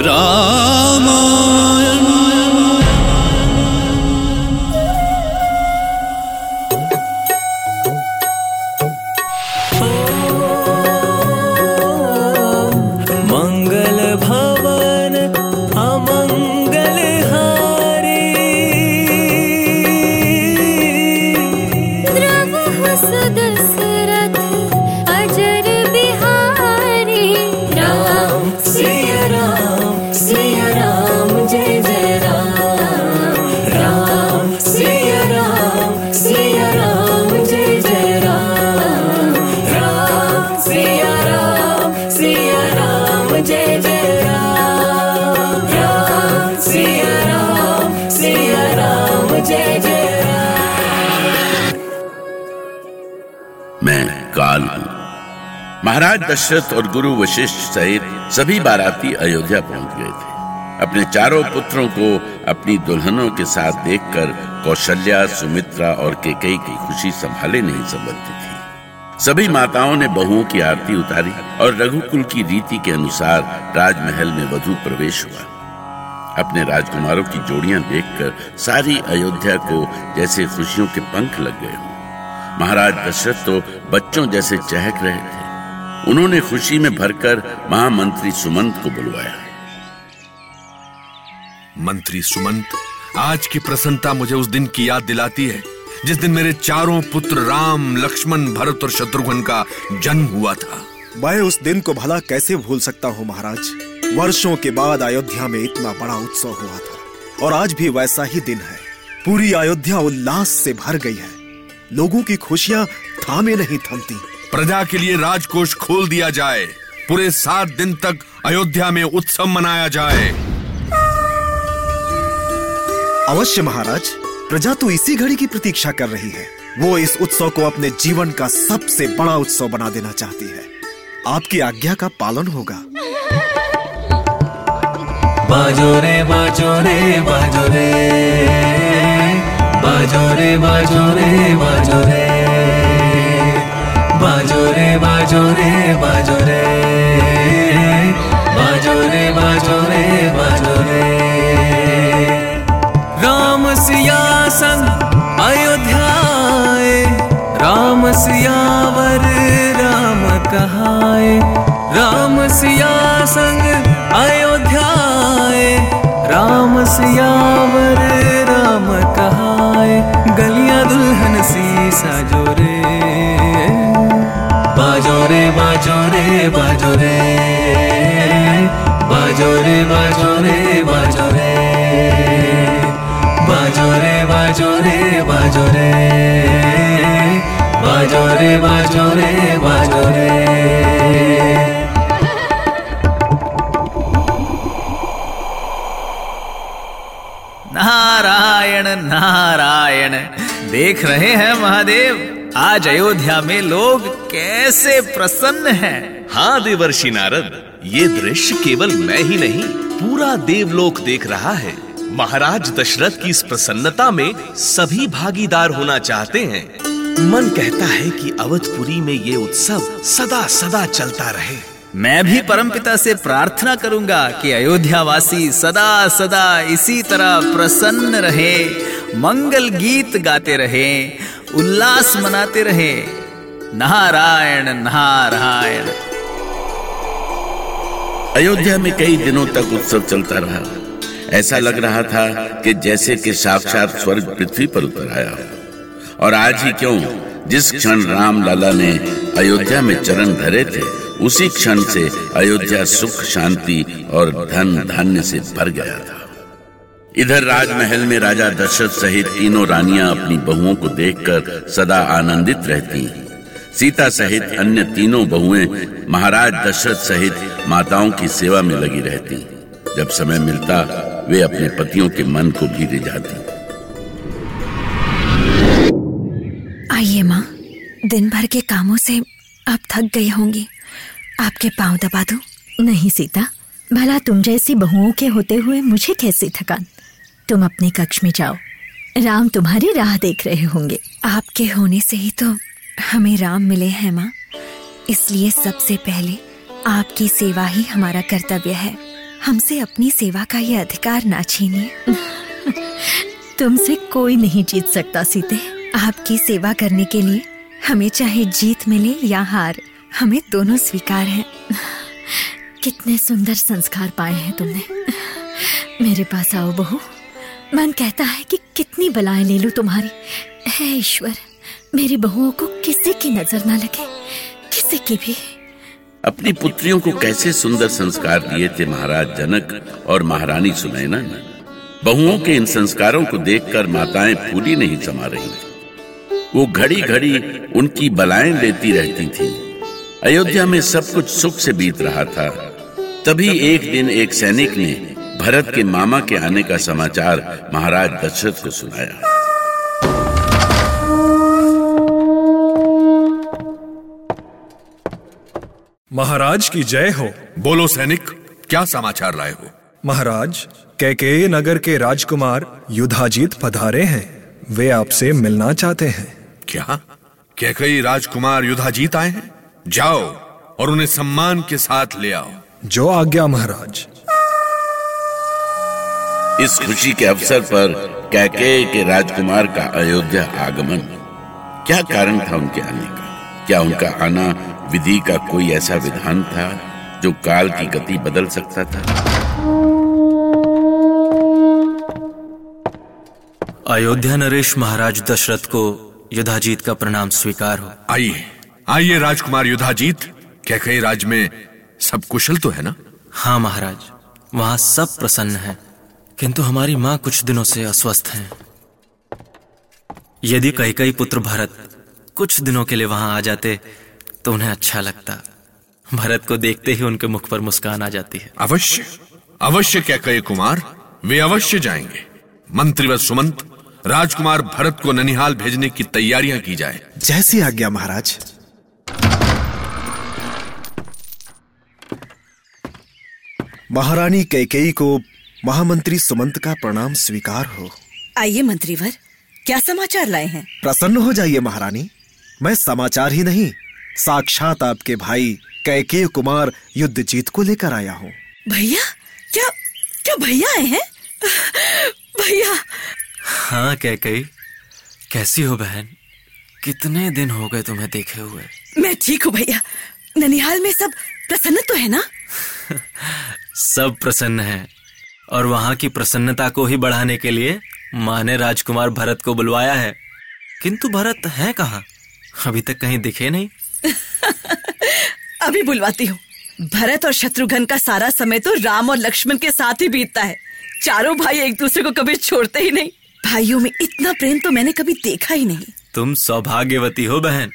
রামায় महाराज दशरथ और गुरु वशिष्ठ सहित सभी बाराती अयोध्या पहुँच गए थे। अपने चारों पुत्रों को अपनी दुल्हनों के साथ देखकर कौशल्या, सुमित्रा और केकई की खुशी संभाले नहीं संभलती थी। सभी माताओं ने बहुओं की आरती उतारी और रघुकुल की रीति के अनुसार राजमहल में वधु प्रवेश हुआ। अपने राजकुमारों की जोड़ियाँ देखकर सारी अयोध्या को जैसे खुशियों के पंख लग गए महाराज दशरथ तो बच्चों जैसे चहक रहे थे। उन्होंने खुशी में भरकर महामंत्री सुमंत को बुलवाया। मंत्री सुमंत आज की प्रसन्नता मुझे उस दिन की याद दिलाती है जिस दिन मेरे चारों पुत्र राम लक्ष्मण भरत और शत्रुघ्न का जन्म हुआ था। मैं उस दिन को भला कैसे भूल सकता हूँ महाराज? वर्षों के बाद अयोध्या में इतना बड़ा उत्सव हुआ था और आज भी वैसा ही दिन है। पूरी अयोध्या उल्लास से भर गई है। लोगों की खुशियाँ थामे नहीं थमती। प्रजा के लिए राजकोष खोल दिया जाए। पूरे सात दिन तक अयोध्या में उत्सव मनाया जाए। अवश्य महाराज प्रजा तो इसी घड़ी की प्रतीक्षा कर रही है। वो इस उत्सव को अपने जीवन का सबसे बड़ा उत्सव बना देना चाहती है। आपकी आज्ञा का पालन होगा। बाजो रे बाजो रे बाजो रे। बाजो रे बाजो रे बाजो रे। बाजो रे बाजो रे बाजो रे बाजो रे बाजो रे बाजो रे राम सिया संग अयोध्या राम सियावर राम कहाए। राम सिया संग अयोध्या राम सियावर राम कहाए। गलिया दुल्हन सी साजो रे बाजो रे बाजो रे बाजो रे बाजो रे बाजो रे बाजो रे बाजो रे बाजो रे बाजो रे बाजो रे बाजो नारायण नारायण। देख रहे हैं महादेव, आज अयोध्या में लोग कैसे प्रसन्न है। हाँ देवर्षि नारद ये दृश्य केवल मैं ही नहीं पूरा देवलोक देख रहा है। महाराज दशरथ की इस प्रसन्नता में सभी भागीदार होना चाहते हैं। मन कहता है कि अवधपुरी में ये उत्सव सदा सदा चलता रहे। मैं भी परमपिता से प्रार्थना करूँगा कि अयोध्या वासी सदा सदा इसी तरह प्रसन्न रहे मंगल गीत गाते रहे उल्लास मनाते रहे। नारायण नारायण। अयोध्या में कई दिनों तक उत्सव चलता रहा। ऐसा लग रहा था कि जैसे कि साक्षात स्वर्ग पृथ्वी पर उतर आया हो। और आज ही क्यों, जिस क्षण राम लाला ने अयोध्या में चरण धरे थे, उसी क्षण से अयोध्या सुख, शांति और धन धान्य से भर गया था। इधर राजमहल में राजा दशरथ सहित तीनों रानियाँ अपनी बहुओं को देखकर सदा आनंदित रहती सीता सहित अन्य तीनों बहुएँ महाराज दशरथ सहित माताओं की सेवा में लगी रहती। जब समय मिलता, वे अपने पतियों के मन को भी रिझाती आइए माँ, दिन भर के कामों से आप थक गई होंगी। आपके पाँव दबा दूँ? नहीं सीता, भला तुम जैसी बहुओं के होते हुए मुझे कैसी थकान? तुम अपने कक्ष में जाओ, राम तुम्हारी राह देख रहे होंगे। आपके होने से ही तो हमें राम मिले हैं, माँ। इसलिए सबसे पहले आपकी सेवा ही हमारा कर्तव्य है। हमसे अपनी सेवा का ये अधिकार ना छीनिए। तुमसे कोई नहीं जीत सकता, सीते। आपकी सेवा करने के लिए हमें चाहे जीत मिले या हार, हमें दोनों स्वीकार हैं। कितने सुंदर संस्कार पाए हैं तुमने। मेरे पास आओ बहू। मन कहता है कि कितनी बलाएँ ले लूँ तुम्हारी। है ईश्वर। मेरी बहुओं को किसी की नज़र ना लगे, किसी की भी। अपनी पुत्रियों को कैसे सुंदर संस्कार दिए थे महाराज जनक और महारानी सुनैना? ने बहुओं के इन संस्कारों को देखकर माताएँ फूली नहीं समा रही थी। वो घड़ी घड़ी उनकी बलाएँ लेती रहती थी। अयोध्या में सब कुछ सुख से बीत रहा था। तभी एक दिन एक सैनिक ने भरत के मामा के आने का समाचार महाराज दशरथ को सुनाया। महाराज की जय हो। बोलो सैनिक क्या समाचार लाए हो? महाराज कैकेय नगर के राजकुमार युधाजीत पधारे हैं। वे आपसे मिलना चाहते हैं। क्या? कई राजकुमार युधाजीत आए हैं? जाओ और उन्हें सम्मान के साथ ले आओ। जो आज्ञा महाराज। इस खुशी के अवसर पर कैकेय के राजकुमार का अयोध्या आगमन। क्या कारण था उनके आने का? क्या उनका आना विधि का कोई ऐसा विधान था जो काल की गति बदल सकता था? अयोध्या नरेश महाराज दशरथ को युधाजीत का प्रणाम स्वीकार हो। आइए आइए राजकुमार युधाजीत क्या कई राज में सब कुशल तो है ना? हाँ महाराज वहाँ सब प्रसन्न है। किंतु हमारी माँ कुछ दिनों से अस्वस्थ हैं। यदि कई कई पुत्र भरत कुछ दिनों के लिए वहाँ आ जाते तो उन्हें अच्छा लगता। भरत को देखते ही उनके मुख पर मुस्कान आ जाती है। अवश्य अवश्य क्या कहे कुमार? वे अवश्य जाएँगे। मंत्री व सुमंत राजकुमार भरत को ननिहाल भेजने की तैयारियाँ की जाए। जैसी आज्ञा महाराज। महारानी कैकेयी को महामंत्री सुमंत का प्रणाम स्वीकार हो। आइए मंत्रीवर क्या समाचार लाए हैं? प्रसन्न हो जाइए महारानी। मैं समाचार ही नहीं साक्षात आपके भाई कैकेय कुमार युद्ध जीत को लेकर आया हूँ। भैया क्या क्या भैया आए हैं? भैया। हाँ कही कैसी हो बहन? कितने दिन हो गए तुम्हें देखे हुए? मैं ठीक हूँ भैया। ननिहाल में सब प्रसन्न तो है ना? सब प्रसन्न है। और वहाँ की प्रसन्नता को ही बढ़ाने के लिए माँ ने राजकुमार भरत को बुलवाया है। किंतु भरत है कहाँ? अभी तक कहीं दिखे नहीं। अभी बुलवाती हूँ। भरत और शत्रुघ्न का सारा समय तो राम और लक्ष्मण के साथ ही बीतता है। चारों भाई एक दूसरे को कभी छोड़ते ही नहीं। भाइयों में इतना प्रेम तो मैंने कभी देखा ही नहीं। तुम सौभाग्यवती हो बहन।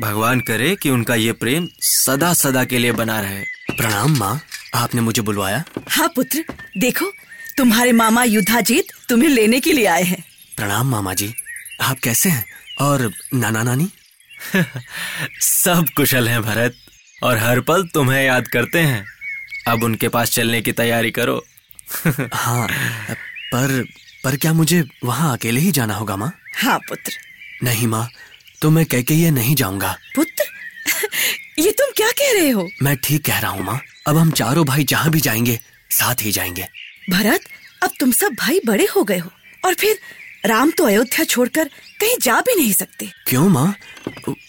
भगवान करे कि उनका ये प्रेम सदा सदा के लिए बना रहे। प्रणाम माँ। आपने मुझे बुलवाया? हाँ पुत्र। देखो तुम्हारे मामा युद्धाजीत तुम्हें लेने के लिए आए हैं। प्रणाम मामा जी आप कैसे हैं? और नाना नानी सब कुशल हैं भरत और हर पल तुम्हें याद करते हैं। अब उनके पास चलने की तैयारी करो। हाँ पर पर क्या मुझे वहाँ अकेले ही जाना होगा माँ? हाँ पुत्र। नहीं माँ तो मैं कह के ये नहीं जाऊँगा। पुत्र? ये तुम क्या कह रहे हो? मैं ठीक कह रहा हूँ माँ। अब हम चारों भाई जहाँ भी जाएँगे साथ ही जाएँगे। भरत अब तुम सब भाई बड़े हो गए हो और फिर राम तो अयोध्या छोड़कर कहीं जा भी नहीं सकते। क्यों माँ?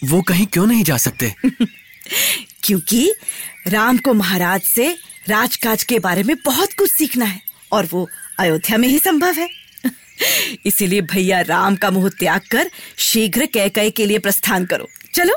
वो कहीं क्यों नहीं जा सकते? क्योंकि राम को महाराज से राजकाज के बारे में बहुत कुछ सीखना है और वो अयोध्या में ही संभव है। इसीलिए भैया राम का मुँह त्याग कर शीघ्र कैकई के लिए प्रस्थान करो। चलो।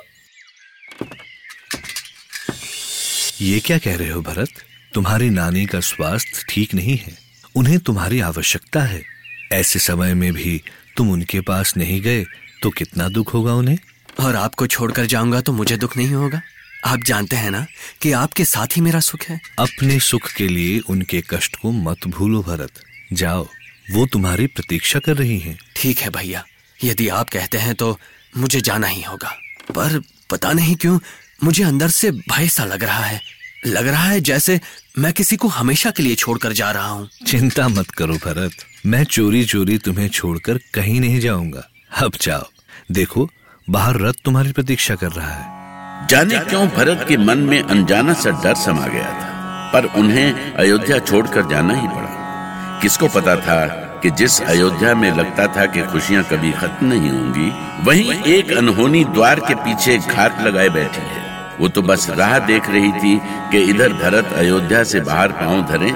ये क्या कह रहे हो भरत? तुम्हारी नानी का स्वास्थ्य ठीक नहीं है। उन्हें तुम्हारी आवश्यकता है। ऐसे समय में भी तुम उनके पास नहीं गए तो कितना दुख होगा उन्हें? और आपको छोड़कर जाऊँगा तो मुझे दुख नहीं होगा। आप जानते हैं ना कि आपके साथ ही मेरा सुख है। अपने सुख के लिए उनके कष्ट को मत भूलो भरत। जाओ वो तुम्हारी प्रतीक्षा कर रही हैं। ठीक है भैया यदि आप कहते हैं तो मुझे जाना ही होगा। पर पता नहीं क्यों मुझे अंदर से भय सा लग रहा है। लग रहा है जैसे मैं किसी को हमेशा के लिए छोड़कर जा रहा हूँ। चिंता मत करो भरत मैं चोरी चोरी तुम्हें छोड़कर कहीं नहीं जाऊँगा। अब जाओ देखो बाहर रथ तुम्हारी प्रतीक्षा कर रहा है। जाने क्यों भरत के मन में अनजाना सा डर समा गया था, पर उन्हें अयोध्या छोड़कर जाना ही पड़ा। किसको पता था कि जिस अयोध्या में लगता था कि खुशियाँ कभी खत्म नहीं होंगी, वहीं एक अनहोनी द्वार के पीछे घात लगाए बैठी है। वो तो बस राह देख रही थी कि इधर भरत अयोध्या से बाहर पाँव धरे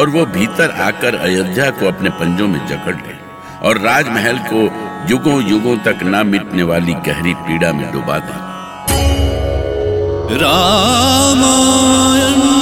और वो भीतर आकर अयोध्या को अपने पंजों में जकड़ ले और राजमहल को युगों युगों तक ना मिटने वाली गहरी पीड़ा में डुबा दे रामायण।